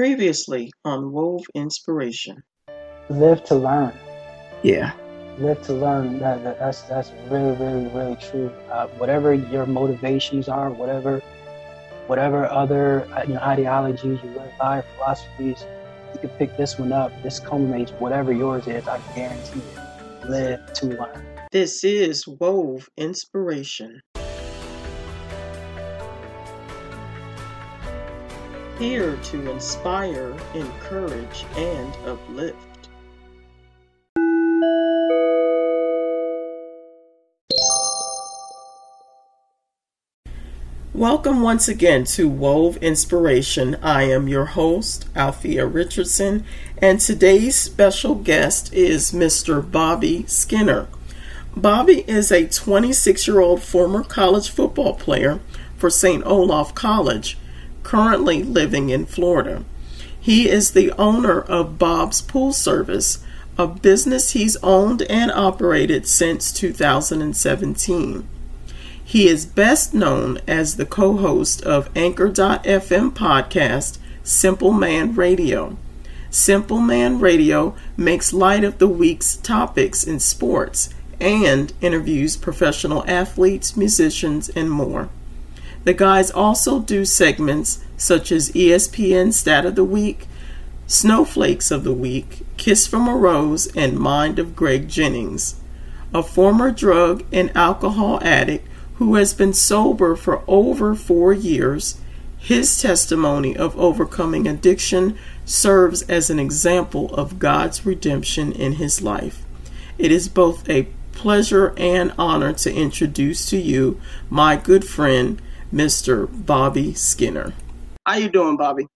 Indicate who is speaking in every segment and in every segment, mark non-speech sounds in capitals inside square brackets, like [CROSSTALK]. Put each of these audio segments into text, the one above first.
Speaker 1: Previously on Wove Inspiration.
Speaker 2: Live to learn.
Speaker 1: Yeah.
Speaker 2: Live to learn. That, that that's that's really really really true. Uh, whatever your motivations are, whatever whatever other uh, you know, ideologies you live by, philosophies, you can pick this one up. This culminates whatever yours is. I guarantee it. Live to learn.
Speaker 1: This is Wove Inspiration. Here to inspire, encourage, and uplift. Welcome once again to Wove Inspiration. I am your host, Althea Richardson, and today's special guest is Mr. Bobby Skinner. Bobby is a 26 year old former college football player for St. Olaf College, currently living in Florida. He is the owner of Bob's Pool Service, a business he's owned and operated since 2017. He is best known as the co host of Anchor.fm podcast, Simple Man Radio. Simple Man Radio makes light of the week's topics in sports and interviews professional athletes, musicians, and more. The guys also do segments such as ESPN Stat of the Week, Snowflakes of the Week, Kiss from a Rose, and Mind of Greg Jennings. A former drug and alcohol addict, who has been sober for over four years, his testimony of overcoming addiction serves as an example of God's redemption in his life. It is both a pleasure and honor to introduce to you my good friend, Mr. Bobby Skinner. How you doing, Bobby?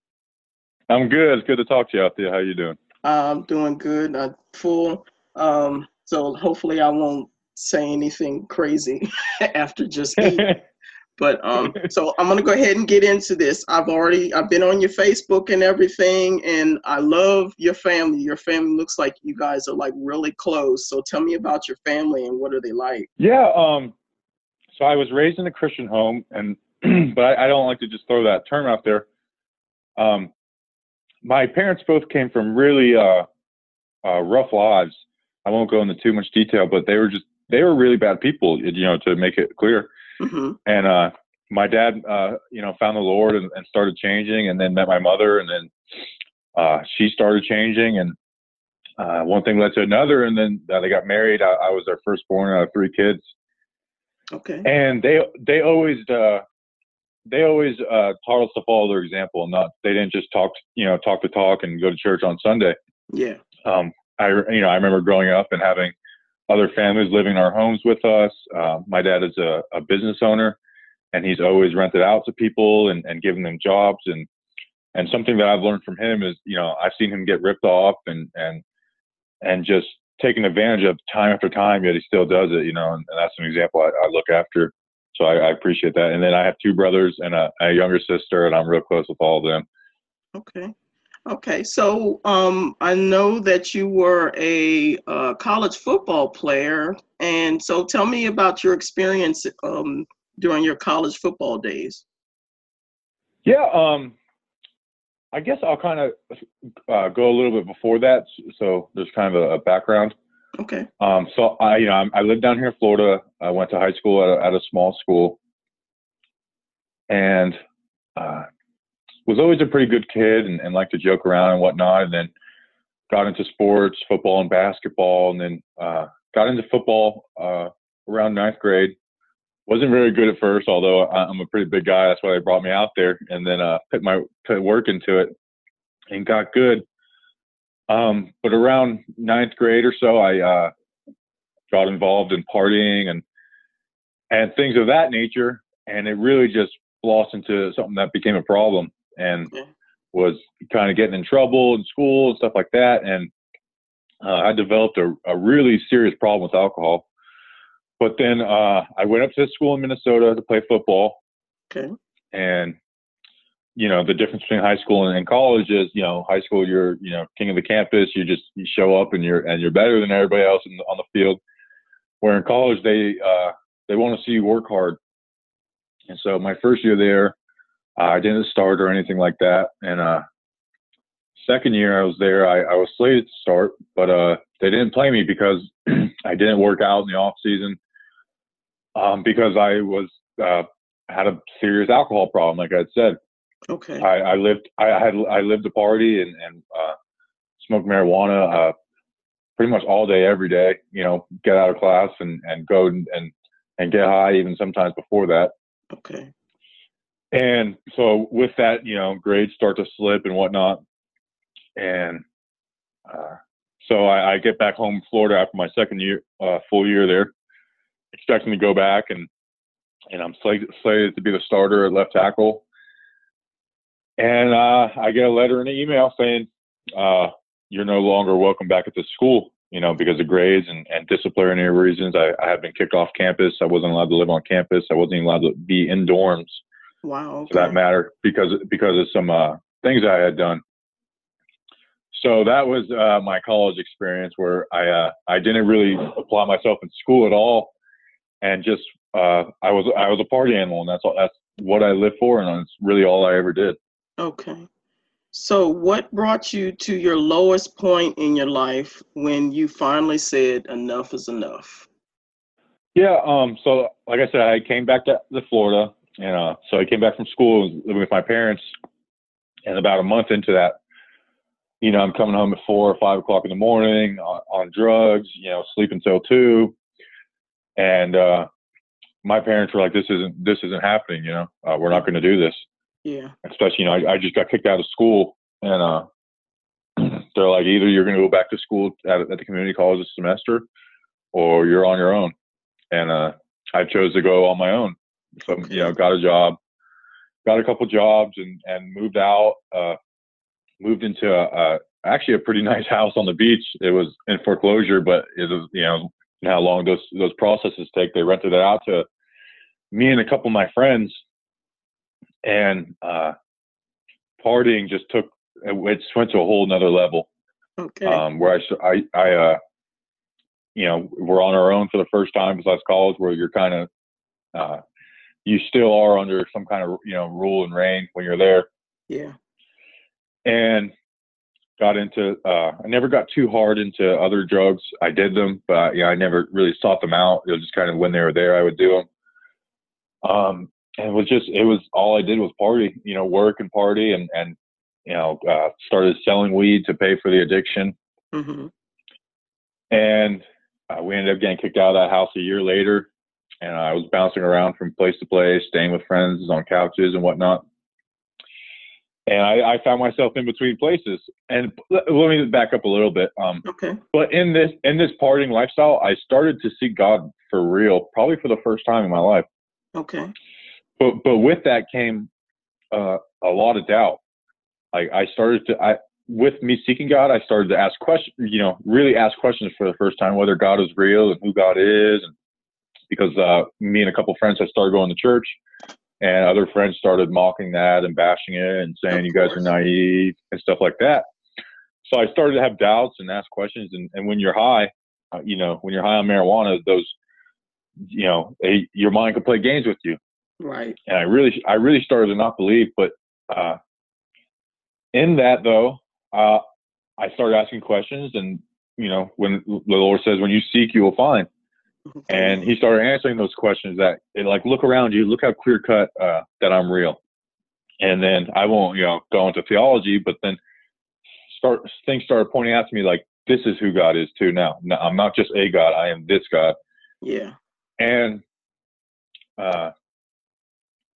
Speaker 3: I'm good. It's good to talk to you out there. How you doing?
Speaker 1: I'm doing good. I'm full. Um, so hopefully I won't say anything crazy [LAUGHS] after just eating. [LAUGHS] but um, so I'm gonna go ahead and get into this. I've already I've been on your Facebook and everything, and I love your family. Your family looks like you guys are like really close. So tell me about your family and what are they like?
Speaker 3: Yeah. Um. So I was raised in a Christian home, and [CLEARS THROAT] but I, I don't like to just throw that term out there. Um, my parents both came from really uh, uh, rough lives. I won't go into too much detail, but they were just they were really bad people, you know, to make it clear. Mm-hmm. And uh, my dad, uh, you know, found the Lord and, and, started changing, and then met my mother, and then uh, she started changing, and uh, one thing led to another, and then they got married. I, I, was their firstborn out of three kids.
Speaker 1: Okay.
Speaker 3: And they they always uh, they always uh, taught us to follow their example. and Not they didn't just talk, you know, talk the talk and go to church on Sunday.
Speaker 1: Yeah.
Speaker 3: Um, I you know I remember growing up and having other families living in our homes with us. Uh, my dad is a, a, business owner, and he's always rented out to people and, and given them jobs. And and something that I've learned from him is, you know, I've seen him get ripped off and and and just taken advantage of time after time. Yet he still does it, you know. And, and that's an example I, I look after. So I, I, appreciate that. And then I have two brothers and a, a younger sister, and I'm real close with all of them.
Speaker 1: Okay. Okay, so um, I know that you were a uh, college football player, and so tell me about your experience um, during your college football days.
Speaker 3: Yeah, um, I guess I'll kind of uh, go a little bit before that, so there's kind of a, a background.
Speaker 1: Okay.
Speaker 3: Um, so I, you know, I lived down here in Florida. I went to high school at a, at a small school, and uh, was always a pretty good kid and, and liked to joke around and whatnot. And then got into sports, football and basketball, and then uh, got into football uh, around ninth grade. Wasn't very good at first, although I'm a pretty big guy. That's why they brought me out there, and then uh, put my put work into it and got good. Um, but around ninth grade or so, I uh, got involved in partying and and things of that nature, and it really just blossomed into something that became a problem and was kind of getting in trouble in school and stuff like that. And uh, I developed a, a really serious problem with alcohol. But then uh, I went up to school in Minnesota to play football.
Speaker 1: Okay.
Speaker 3: And you know the difference between high school and, college is you know high school you're you know king of the campus you just you show up and you're and you're better than everybody else in, on the field where in college they uh they want to see you work hard and so my first year there I didn't start or anything like that. And uh, second year I was there, I, I was slated to start, but uh, they didn't play me because [CLEARS THROAT] I didn't work out in the off season. Um, because I was uh, had a serious alcohol problem, like I said.
Speaker 1: Okay.
Speaker 3: I, I lived I had I lived to party and and uh, smoke marijuana uh, pretty much all day every day. You know, get out of class and and go and and, and get high even sometimes before that.
Speaker 1: Okay.
Speaker 3: And so with that, you know, grades start to slip and whatnot. And uh, so I, I get back home in Florida after my second year, uh, full year there, expecting to go back and and I'm slated, slated to be the starter at left tackle. And uh, I get a letter and an email saying, uh, you're no longer welcome back at the school, you know, because of grades and, and disciplinary reasons. I, I have been kicked off campus. I wasn't allowed to live on campus. I wasn't even allowed to be in dorms
Speaker 1: Wow. Okay.
Speaker 3: for that matter because because of some uh, things I had done. So that was uh, my college experience where I uh, I didn't really apply myself in school at all, and just uh, I was I was a party animal, and that's all that's what I lived for, and it's really all I ever did.
Speaker 1: Okay. So, what brought you to your lowest point in your life when you finally said enough is enough?
Speaker 3: Yeah. Um. So, like I said, I came back to, to Florida, and uh, so I came back from school, living with my parents, and about a month into that, you know, I'm coming home at four or five o'clock in the morning on, on drugs, you know, sleep until two, and uh, my parents were like, "This isn't this isn't happening. You know, uh, we're not going to do this."
Speaker 1: Yeah.
Speaker 3: Especially, you know, I, I just got kicked out of school, and uh, [CLEARS THROAT] they're like, either you're going to go back to school at, at the community college this semester, or you're on your own. And uh, I chose to go on my own. So, you know, got a job, got a couple jobs, and and moved out. Uh, moved into a, a actually a pretty [LAUGHS] nice house on the beach. It was in foreclosure, but it was you know how long those those processes take. They rented it out to me and a couple of my friends, and uh, partying just took it went to a whole nother level.
Speaker 1: Okay.
Speaker 3: Um, where I I I uh, you know we're on our own for the first time besides college, where you're kind of uh, you still are under some kind of you know rule and reign when you're there
Speaker 1: yeah.
Speaker 3: and got into uh I never got too hard into other drugs. I did them, but yeah, I never really sought them out. It was just kind of when they were there I would do them. Um it was just it was all I did was party, you know, work and party and and you know, uh started selling weed to pay for the addiction.
Speaker 1: hmm
Speaker 3: And uh, we ended up getting kicked out of that house a year later. And I was bouncing around from place to place, staying with friends on couches and whatnot and I, I found myself in between places. And let, let me back up a little bit. Um,
Speaker 1: Okay.
Speaker 3: but in this in this partying lifestyle, I started to see God for real, probably for the first time in my life.
Speaker 1: Okay.
Speaker 3: But but with that came uh, a lot of doubt. Like I started to I with me seeking God, I started to ask questions. You know, really ask questions for the first time whether God is real and who God is, and because uh, me and a couple friends had started going to church and other friends started mocking that and bashing it and saying you guys are naive and stuff like that. So I started to have doubts and ask questions. And, and when you're high, uh, you know, when you're high on marijuana, those, you know, a, your mind can play games with you.
Speaker 1: Right.
Speaker 3: And I really, I really started to not believe. But uh, in that though, uh, I started asking questions, and you know, when the Lord says, "When you seek, you will find." And he started answering those questions that it, like look around you look how clear cut uh, that i'm real and then i won't you know go into theology but then start things started pointing out to me like this is who god is too now no, i'm not just a god i am this god
Speaker 1: yeah.
Speaker 3: and uh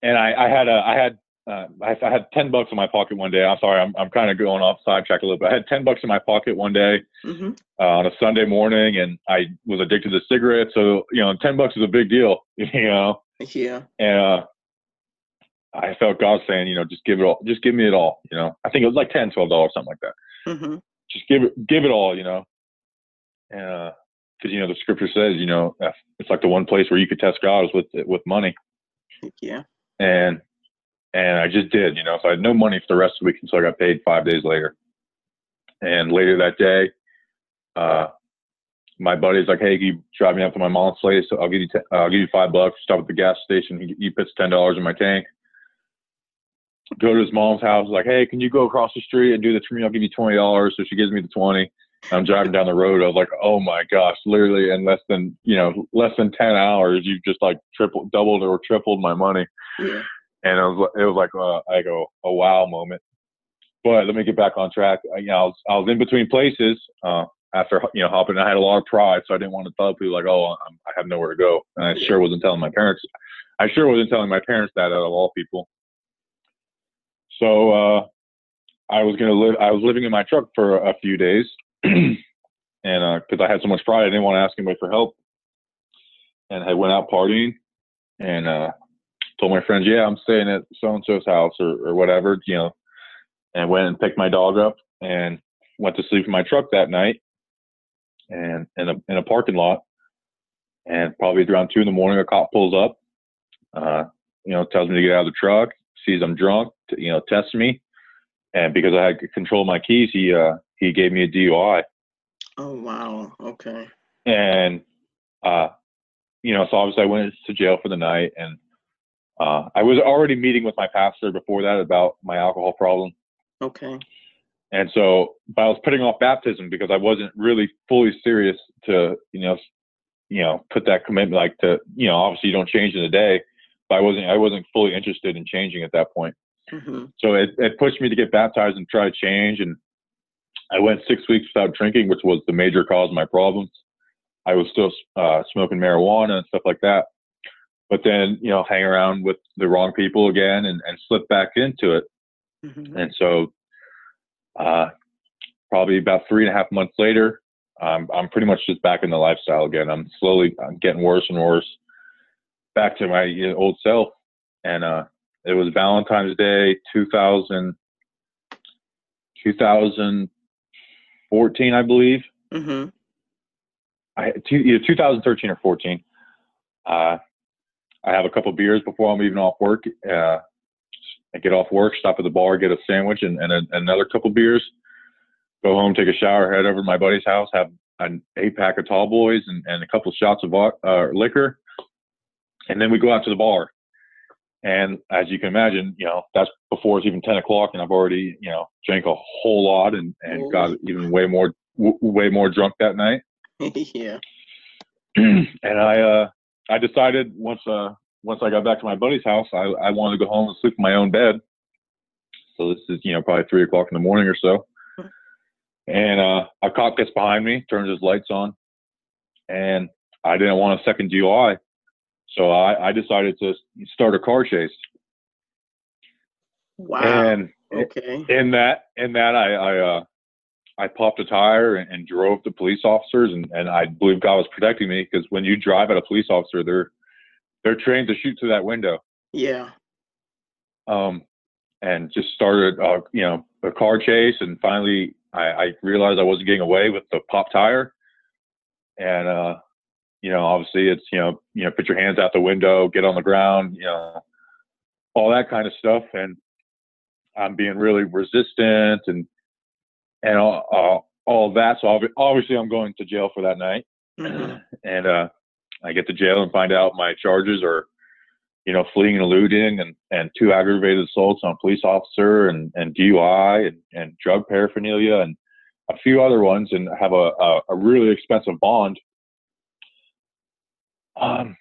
Speaker 3: and i i had a i had uh, I, I had ten bucks in my pocket one day. I'm sorry, I'm I'm kind of going off sidetrack a little bit. I had ten bucks in my pocket one day,
Speaker 1: hmm
Speaker 3: uh, on a Sunday morning, and I was addicted to cigarettes. So you know, ten bucks is a big deal, [LAUGHS] you know.
Speaker 1: Yeah.
Speaker 3: And uh, I felt God saying, you know, just give it all, just give me it all, you know. I think it was like ten, twelve dollars, something like that.
Speaker 1: hmm
Speaker 3: Just give it, give it all, you know. And because you know the scripture says, you know, it's like the one place where you could test God is with with money,
Speaker 1: Yeah.
Speaker 3: And and I just did, you know. So I had no money for the rest of the week until I got paid five days later. And later that day, uh, my buddy's like, "Hey, can you drive me up to my mom's place? So I'll give you, t- uh, I'll give you five bucks. Stop at the gas station. He, he puts ten dollars in my tank." go to his mom's house. Like, hey, can you go across the street and do this for me? I'll give you twenty dollars. So she gives me the twenty. I'm driving down the road. I was like, oh my gosh, literally in less than you know less than ten hours, you've just like tripled, doubled or tripled my money.
Speaker 1: Yeah.
Speaker 3: And it was it was like a, like a, a wow moment. But let me get back on track. I, you know, I was, I was in between places uh, after you know hopping. I had a lot of pride, so I didn't want to tell people like, oh, I'm, I have nowhere to go. And I sure wasn't telling my parents. I sure wasn't telling my parents that out of all people. So uh, I was gonna live. I was living in my truck for a few days, [CLEARS THROAT] and because uh, I had so much pride, I didn't want to ask anybody for help. And I went out partying, and uh, told my friends, "Yeah, I'm staying at so and so's house or, or whatever," you know. And went and picked my dog up and went to sleep in my truck that night, and in a in a parking lot. And probably around two in the morning, a cop pulls up. Uh, you know, tells me to get out of the truck. Sees I'm drunk. To, you know, tests me, and because I had control of my keys, he uh, he gave me a DUI.
Speaker 1: Oh wow. Okay.
Speaker 3: And uh, you know, so obviously I went to jail for the night, and uh, I was already meeting with my pastor before that about my alcohol problem.
Speaker 1: Okay.
Speaker 3: And so, but I was putting off baptism because I wasn't really fully serious to, you know, you know, put that commitment like to, you know, obviously you don't change in a day, but I wasn't, I wasn't fully interested in changing at that point.
Speaker 1: Mm-hmm.
Speaker 3: So it, it pushed me to get baptized and try to change. And I went six weeks without drinking, which was the major cause of my problems. I was still uh, smoking marijuana and stuff like that. But then, you know, hang around with the wrong people again and, and slip back into it.
Speaker 1: Mm-hmm.
Speaker 3: And so, uh, probably about three and a half months later, um, I'm pretty much just back in the lifestyle again. I'm slowly I'm getting worse and worse, back to my you know, old self. And uh, it was Valentine's Day 2000, 2014, I believe.
Speaker 1: Mm-hmm.
Speaker 3: I, either 2013 or 14. Uh, I have a couple beers before I'm even off work. Uh, I get off work, stop at the bar, get a sandwich and, and a, another couple beers. Go home, take a shower, head over to my buddy's house, have an eight pack of tall boys and, and a couple shots of uh, liquor, and then we go out to the bar. And as you can imagine, you know that's before it's even ten o'clock, and I've already you know drank a whole lot and and got even way more w- way more drunk that night. [CLEARS THROAT] [LAUGHS]
Speaker 1: yeah.
Speaker 3: and I uh I decided once uh once I got back to my buddy's house, I, I wanted to go home and sleep in my own bed. So this is, you know, probably three o'clock in the morning or so. [LAUGHS] And uh, a cop gets behind me, turns his lights on, and I didn't want a second DUI. So I, I decided to start a car chase.
Speaker 1: Wow.
Speaker 3: And
Speaker 1: okay.
Speaker 3: in that, in that, I, I, uh, I popped a tire and, and drove the police officers, and, and I believe God was protecting me because when you drive at a police officer, they're they're trained to shoot through that window.
Speaker 1: Yeah.
Speaker 3: Um, and just started, uh, you know, a car chase, and finally I, I realized I wasn't getting away with the pop tire, and uh, you know, obviously it's you know, you know, put your hands out the window, get on the ground, you know, all that kind of stuff, and I'm being really resistant and and all, all, all that. So obviously I'm going to jail for that night,
Speaker 1: mm-hmm. [CLEARS THROAT]
Speaker 3: and uh, I get to jail and find out my charges are, you know, fleeing and eluding and, and two aggravated assaults on a police officer and, and DUI and, and drug paraphernalia and a few other ones and have a, a, a really expensive bond. Um,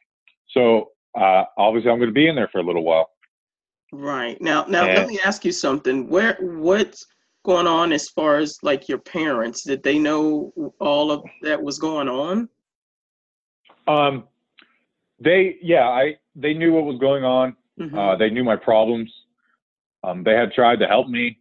Speaker 3: so uh, obviously I'm going to be in there for a little while.
Speaker 1: Right now, now
Speaker 3: And-
Speaker 1: let me ask you something. Where what's going on as far as like your parents? Did they know all of that was going on?
Speaker 3: Um, they, yeah, I, they knew what was going on.
Speaker 1: Mhm.
Speaker 3: Uh, they knew my problems. Um, they had tried to help me,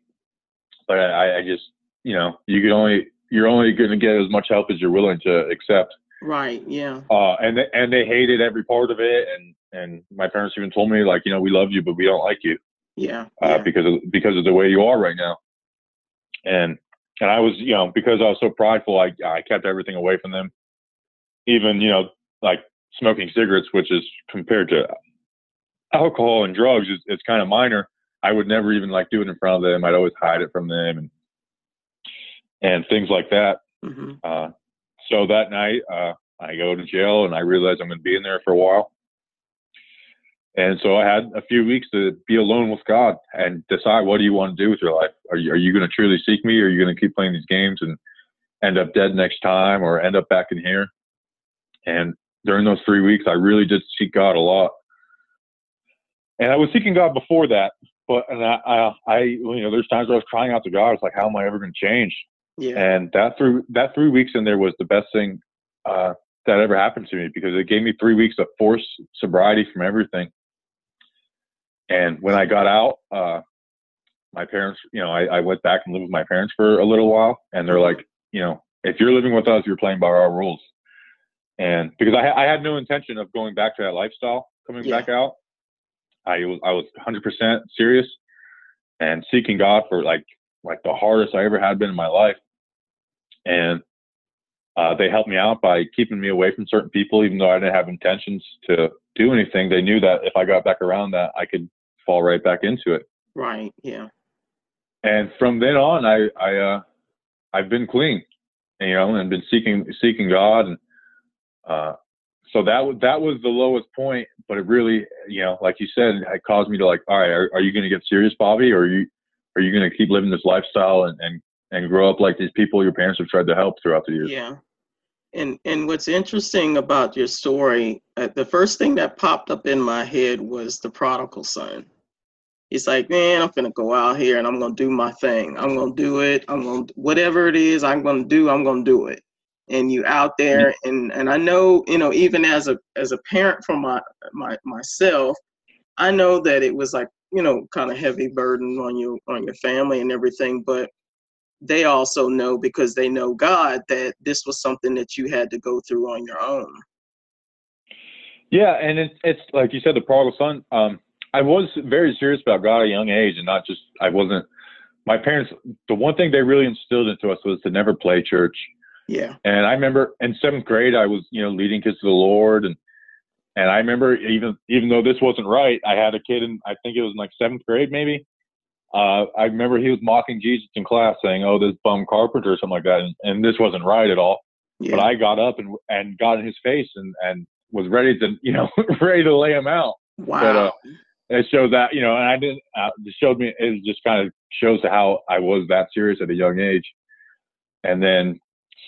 Speaker 3: but I, I just, you know, you can only, you're only going to get as much help as you're willing to accept.
Speaker 1: Right. Yeah.
Speaker 3: Uh, and they, and they hated every part of it. And, and my parents even told me like, you know, we love you, but we don't like you,
Speaker 1: Yeah.
Speaker 3: uh,
Speaker 1: yeah.
Speaker 3: because of, because of the way you are right now. And, and I was, you know, because I was so prideful, I, I kept everything away from them. Even, you know, like smoking cigarettes, which is compared to alcohol and drugs, is it's kind of minor. I would never even like do it in front of them. I'd always hide it from them and and things like that.
Speaker 1: hmm
Speaker 3: Uh, so that night, uh, I go to jail and I realize I'm going to be in there for a while. And so I had a few weeks to be alone with God and decide what do you want to do with your life. Are you, are you going to truly seek me or are you going to keep playing these games and end up dead next time or end up back in here? And during those three weeks, I really did seek God a lot. And I was seeking God before that, but and I, I, I you know, there's times where I was crying out to God. It's like, how am I ever going to change?
Speaker 1: Yeah.
Speaker 3: And that three that three weeks in there was the best thing uh, that ever happened to me because it gave me three weeks of forced sobriety from everything. And when I got out, uh, my parents, you know, I, I went back and lived with my parents for a little while, and they're like, you know, if you're living with us, you're playing by our rules. And because I, I had no intention of going back to that lifestyle coming
Speaker 1: Yeah.
Speaker 3: back out, I was I was 100% serious and seeking God for like like the hardest I ever had been in my life. And uh, they helped me out by keeping me away from certain people, even though I didn't have intentions to do anything. They knew that if I got back around that, I could fall right back into it.
Speaker 1: Right. Yeah.
Speaker 3: And from then on, I I uh, I've been clean, you know, and been seeking seeking God, and uh, so that was that was the lowest point. But it really, you know, like you said, it caused me to like, all right, are, are you going to get serious, Bobby, or are you are you going to keep living this lifestyle and, and and grow up like these people your parents have tried to help throughout the years?
Speaker 1: Yeah. And and what's interesting about your story, uh, the first thing that popped up in my head was the prodigal son. He's like, man, I'm gonna go out here and I'm gonna do my thing. I'm gonna do it. I'm gonna whatever it is I'm gonna do. I'm gonna do it. And you out there, and and I know, you know, even as a as a parent for my my myself, I know that it was like, you know, kind of heavy burden on you on your family and everything, but they also know because they know God that this was something that you had to go through on your own.
Speaker 3: Yeah, and it's it's like you said, the prodigal son. Um, I was very serious about God at a young age, and not just I wasn't. My parents, the one thing they really instilled into us was to never play church.
Speaker 1: Yeah.
Speaker 3: And I remember in seventh grade, I was you know leading kids to the Lord, and and I remember even even though this wasn't right, I had a kid and I think it was in like seventh grade maybe. Uh, I remember he was mocking Jesus in class, saying, "Oh, this bum carpenter" or something like that, and, and this wasn't right at all.
Speaker 1: Yeah.
Speaker 3: But I got up and and got in his face and and was ready to you know [LAUGHS] ready to lay him out.
Speaker 1: wow.
Speaker 3: but, uh, It shows that you know, and I didn't. Uh, it showed me. It just kind of shows how I was that serious at a young age, and then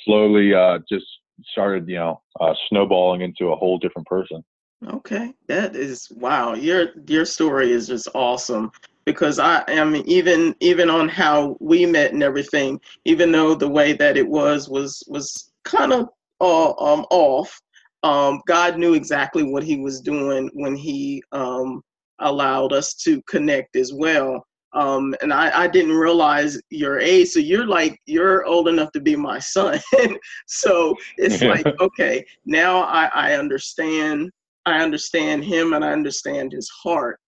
Speaker 3: slowly uh, just started you know uh, snowballing into a whole different person.
Speaker 1: Okay, that is wow. Your your story is just awesome because I I mean even even on how we met and everything, even though the way that it was was was kind of uh, um off, um God knew exactly what He was doing when He um allowed us to connect as well. Um, and I, I didn't realize your age, so you're like you're old enough to be my [LAUGHS] son. so it's like okay, now I, I understand I understand him and I understand his heart.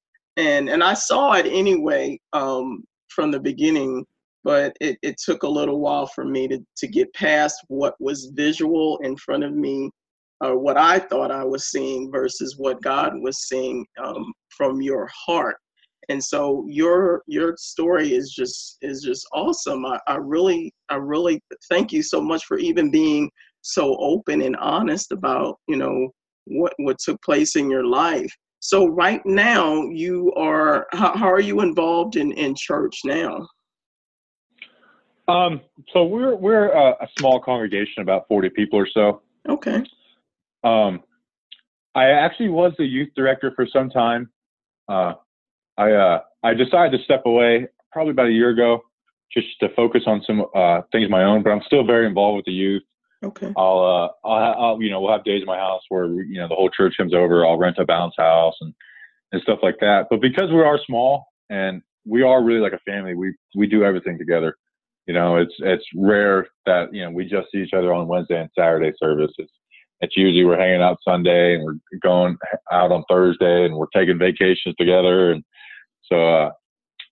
Speaker 1: And and I saw it anyway um, from the beginning, but it, it took a little while for me to, to get past what was visual in front of me or what I thought I was seeing versus what God was seeing um, from your heart. And so your your story is just is just awesome. I, I really I really thank you so much for even being so open and honest about you know what what took place in your life. So right now you are how, how are you involved in in church now?
Speaker 3: Um, so we're we're a, a small congregation, about forty people or so.
Speaker 1: Okay.
Speaker 3: Um, I actually was the youth director for some time. Uh, I uh, I decided to step away probably about a year ago, just to focus on some uh, things of my own. But I'm still very involved with the youth.
Speaker 1: Okay.
Speaker 3: I'll, uh, I'll, I'll, you know, we'll have days in my house where you know the whole church comes over. I'll rent a bounce house and and stuff like that. But because we are small and we are really like a family, we we do everything together. You know, it's it's rare that you know we just see each other on Wednesday and Saturday services. It's usually we're hanging out Sunday and we're going out on Thursday and we're taking vacations together. And so uh,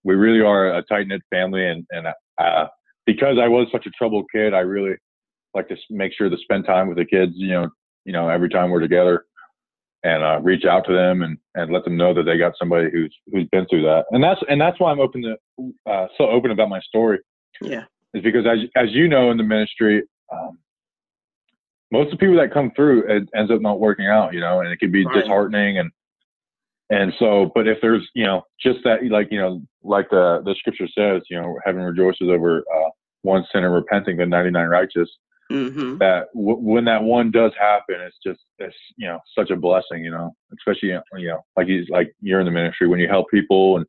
Speaker 3: we really are a tight knit family. And and uh, because I was such a troubled kid, I really like to make sure to spend time with the kids. You know, you know every time we're together and uh, reach out to them and, and let them know that they got somebody who's who's been through that. And that's and that's why I'm open to uh, so open about my story
Speaker 1: Yeah.
Speaker 3: is because as as you know in the ministry, um, most of the people that come through it ends up not working out, you know, and it can be
Speaker 1: Right.
Speaker 3: disheartening and and so, but if there's, you know, just that, like, you know, like the, the scripture says, you know, heaven rejoices over uh, one sinner repenting than 99 righteous.
Speaker 1: Mm-hmm.
Speaker 3: That w- when that one does happen, it's just, it's, you know, such a blessing, you know, especially, you know, like he's like you're in the ministry when you help people and,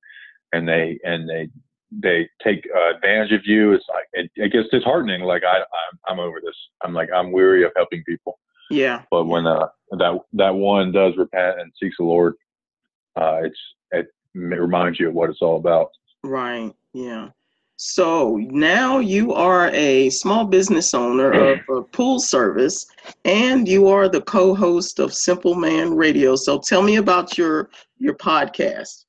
Speaker 3: and they, and they, they take uh, advantage of you. It's like, it, it gets disheartening. Like I, I'm, I'm over this. I'm like, I'm weary of helping people.
Speaker 1: Yeah.
Speaker 3: But when uh, that, that one does repent and seeks the Lord, uh, it's it reminds you of what it's all about.
Speaker 1: Right. Yeah. So now you are a small business owner of a pool service, and you are the co-host of Simple Man Radio. So tell me about your your podcast.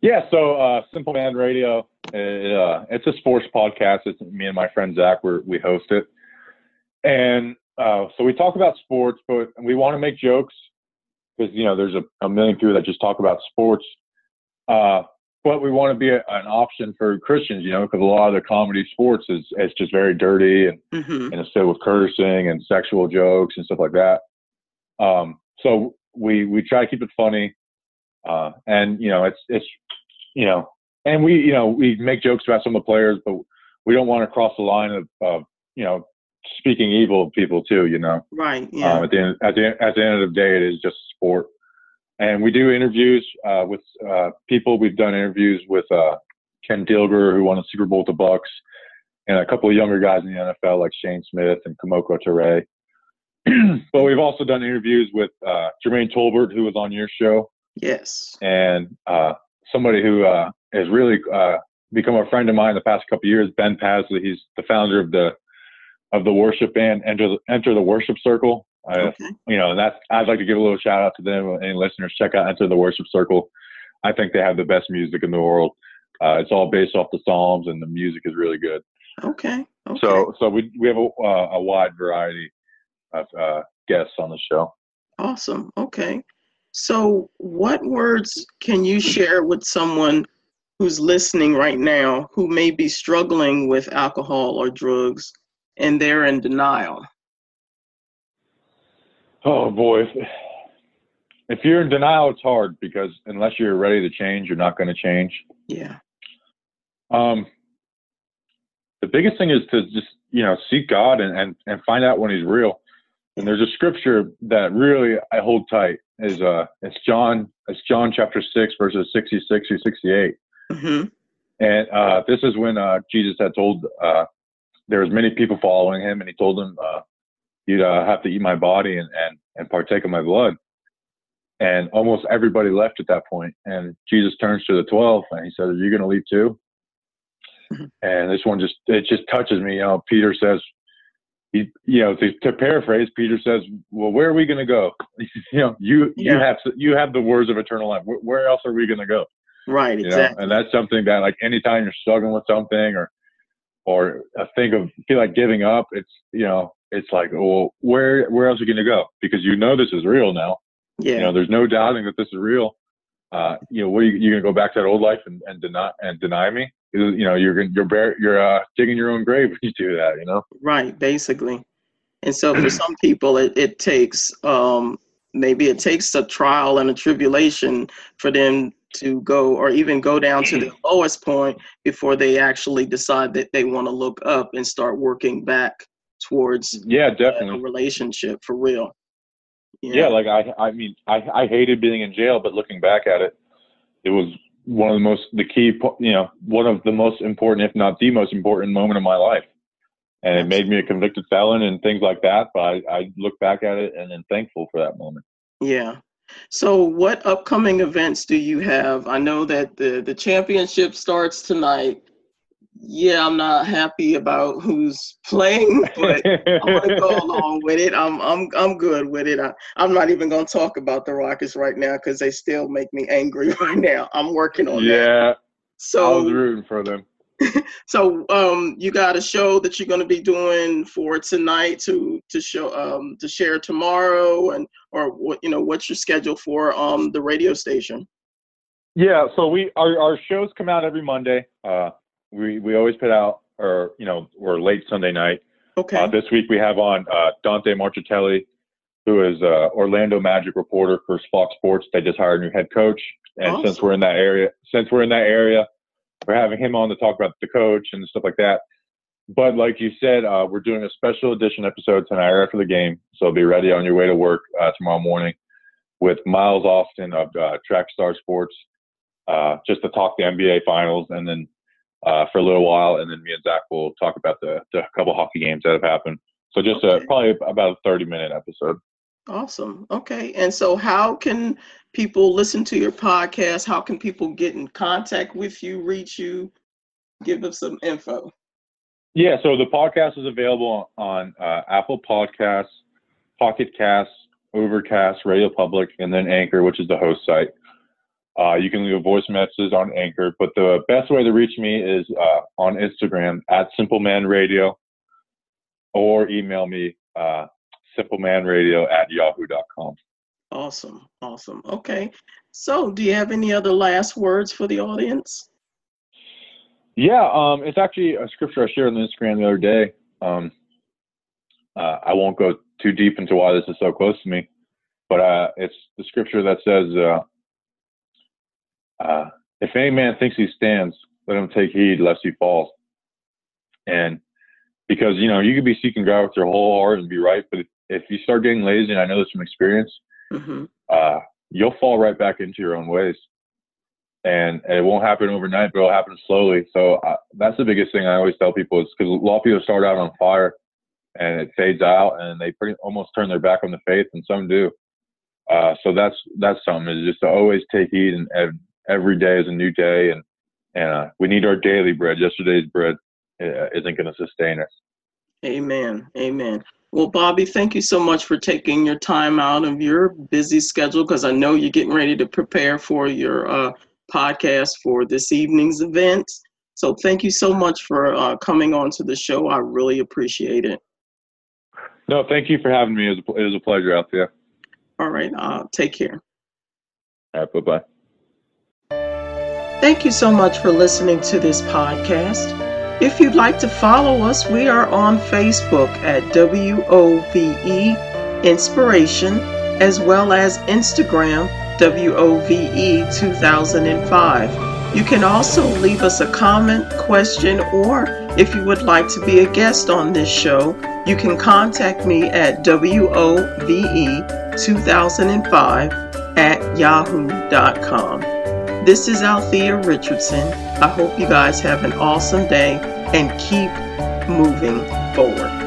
Speaker 3: Yeah. So uh, Simple Man Radio, it, uh, it's a sports podcast. It's me and my friend Zach. we we host it, and uh, so we talk about sports, but we want to make jokes because you know there's a, a, million people that just talk about sports. Uh, but we want to be a, an option for Christians, you know, because a lot of the comedy sports is it's just very dirty and
Speaker 1: mm-hmm.
Speaker 3: and it's filled with cursing and sexual jokes and stuff like that. Um, so we we try to keep it funny, uh, and you know it's it's you know, and we you know we make jokes about some of the players, but we don't want to cross the line of, of you know speaking evil of people too, you know.
Speaker 1: Right. Yeah.
Speaker 3: Um, at the end, at the at the end of the day, it is just sport. And we do interviews uh, with uh, people. We've done interviews with uh, Ken Dilger, who won a Super Bowl with the Bucs, and a couple of younger guys in the NFL like Shane Smith and Kemoko Turay. [CLEARS THROAT] but we've also done interviews with uh, Jermaine Tolbert, who was on your show.
Speaker 1: Yes.
Speaker 3: And uh, somebody who uh, has really uh, become a friend of mine the past couple of years, Ben Pasley. He's the founder of the of the worship band, Enter the, Enter the Worship Circle.
Speaker 1: Okay.
Speaker 3: You know, and that's I'd like to give a little shout out to them. Any listeners, check out Enter the Worship Circle. I think they have the best music in the world. Uh, it's all based off the Psalms, and the music is really good.
Speaker 1: Okay. okay.
Speaker 3: So, so we we have a, uh, a wide variety of uh, guests on the show.
Speaker 1: Awesome. Okay. So, what words can you share with someone who's listening right now who may be struggling with alcohol or drugs and they're in denial?
Speaker 3: Oh boy. If you're in denial, it's hard because unless you're ready to change, you're not going to change.
Speaker 1: Yeah.
Speaker 3: Um, the biggest thing is to just, you know, seek God and, and, and find out when he's real. And there's a scripture that really I hold tight is, uh, it's John, it's John chapter six, verses 66 through 68.
Speaker 1: Mm-hmm.
Speaker 3: And, uh, this is when, uh, Jesus had told, uh, there was many people following him and he told them, uh, you'd uh, have to eat my body and, and, and partake of my blood. And almost everybody left at that point. And Jesus turns to the 12 and he says, are you going to leave too?
Speaker 1: Mm-hmm.
Speaker 3: And this one just, it just touches me. You know, Peter says, he, you know, to, to paraphrase, Peter says, well, where are we going to go? [LAUGHS] you know, you,
Speaker 1: Yeah.
Speaker 3: you have, you have the words of eternal life. Where, where else are we going to go?
Speaker 1: Right.
Speaker 3: you know
Speaker 1: Exactly.
Speaker 3: and that's something that like anytime you're struggling with something or or a think of feel like giving up it's you know it's like well where where else are you going to go? Because you know this is real now.
Speaker 1: Yeah.
Speaker 3: you know there's no doubting that this is real. Uh you know what are you, you going to go back to that old life and, and deny and deny me? You know you're gonna- you're bear, you're uh digging your own grave when you do that you know?
Speaker 1: Right, basically. And so for some people it, it takes um maybe it takes a trial and a tribulation for them to go or even go down to the lowest point before they actually decide that they want to look up and start working back towards
Speaker 3: yeah uh,
Speaker 1: a
Speaker 3: definitely
Speaker 1: relationship for real.
Speaker 3: yeah like i i mean i i hated being in jail but looking back at it it was one of the most the key you know one of the most important if not the most important moment of my life and it made me a convicted felon and things like that but i i look back at it and am thankful for that moment
Speaker 1: Yeah. So what upcoming events do you have? I know that the the championship starts tonight. Yeah, I'm not happy about who's playing, [LAUGHS] but I want to go along with it. I'm I'm I'm good with it. I, I'm not even going to talk about the Rockets right now because they still make me angry [LAUGHS] right now. I'm working on that.
Speaker 3: yeah So i was rooting for them [LAUGHS]
Speaker 1: so um you got a show that you're going to be doing for tonight to to show um to share tomorrow and or what you know what's your schedule for um the radio station?
Speaker 3: Yeah, so we our our shows come out every Monday. Uh, we we always put out, or you know, we're late Sunday night.
Speaker 1: Okay.
Speaker 3: Uh, this week we have on uh, Dante Marchitelli, who is uh, Orlando Magic reporter for Fox Sports. They just hired a new head coach, and awesome. since we're in that area, since we're in that area, we're having him on to talk about the coach and stuff like that. But like you said, uh, we're doing a special edition episode tonight after the game, so be ready on your way to work uh, tomorrow morning with Miles Austin of uh, Trackstar Sports, uh, just to talk the NBA Finals, and then uh, for a little while, and then me and Zach will talk about the, the couple hockey games that have happened. So just okay. a, probably about a thirty minute episode.
Speaker 1: Awesome. Okay. And so, how can people listen to your podcast? How can people get in contact with you, reach you? Give them some info.
Speaker 3: Yeah. So, the podcast is available on uh, Apple Podcasts, Pocket Casts, Overcast, RadioPublic, and then Anchor, which is the host site. Uh, you can leave a voice message on Anchor, but the best way to reach me is uh, on Instagram at Simple Man Radio, or email me uh, simplemanradio at yahoo.com.
Speaker 1: Awesome. Awesome. Okay. So, do you have any other last words for the audience?
Speaker 3: Yeah, um, it's actually a scripture I shared on Instagram the other day. Um, uh, I won't go too deep into why this is so close to me, but uh, it's the scripture that says, uh, uh "If any man thinks he stands, let him take heed lest he falls." And because you know you could be seeking God with your whole heart and be right, but if, if you start getting lazy, and I know this from experience, mm-hmm. uh, you'll fall right back into your own ways. And, and it won't happen overnight, but it'll happen slowly. So uh, that's the biggest thing I always tell people is because a lot of people start out on fire and it fades out and they pretty almost turn their back on the faith and some do. Uh, so that's, that's something is just to always take heed and, and every day is a new day. And, and uh, we need our daily bread. Yesterday's bread uh, isn't going to sustain us.
Speaker 1: Amen. Amen. Well, Bobby, thank you so much for taking your time out of your busy schedule because I know you're getting ready to prepare for your uh, podcast for this evening's event. So thank you so much for uh, coming on to the show. I really appreciate it.
Speaker 3: No, thank you for having me. It was a, it was a pleasure out there.
Speaker 1: All right. Uh, take care.
Speaker 3: All right. Bye bye.
Speaker 1: Thank you so much for listening to this podcast. If you'd like to follow us, we are on Facebook at WOVE Inspiration as well as Instagram WOVE 2005. You can also leave us a comment, question, or if you would like to be a guest on this show, you can contact me at WOVE2005 at yahoo.com. This is Althea Richardson. I hope you guys have an awesome day and keep moving forward.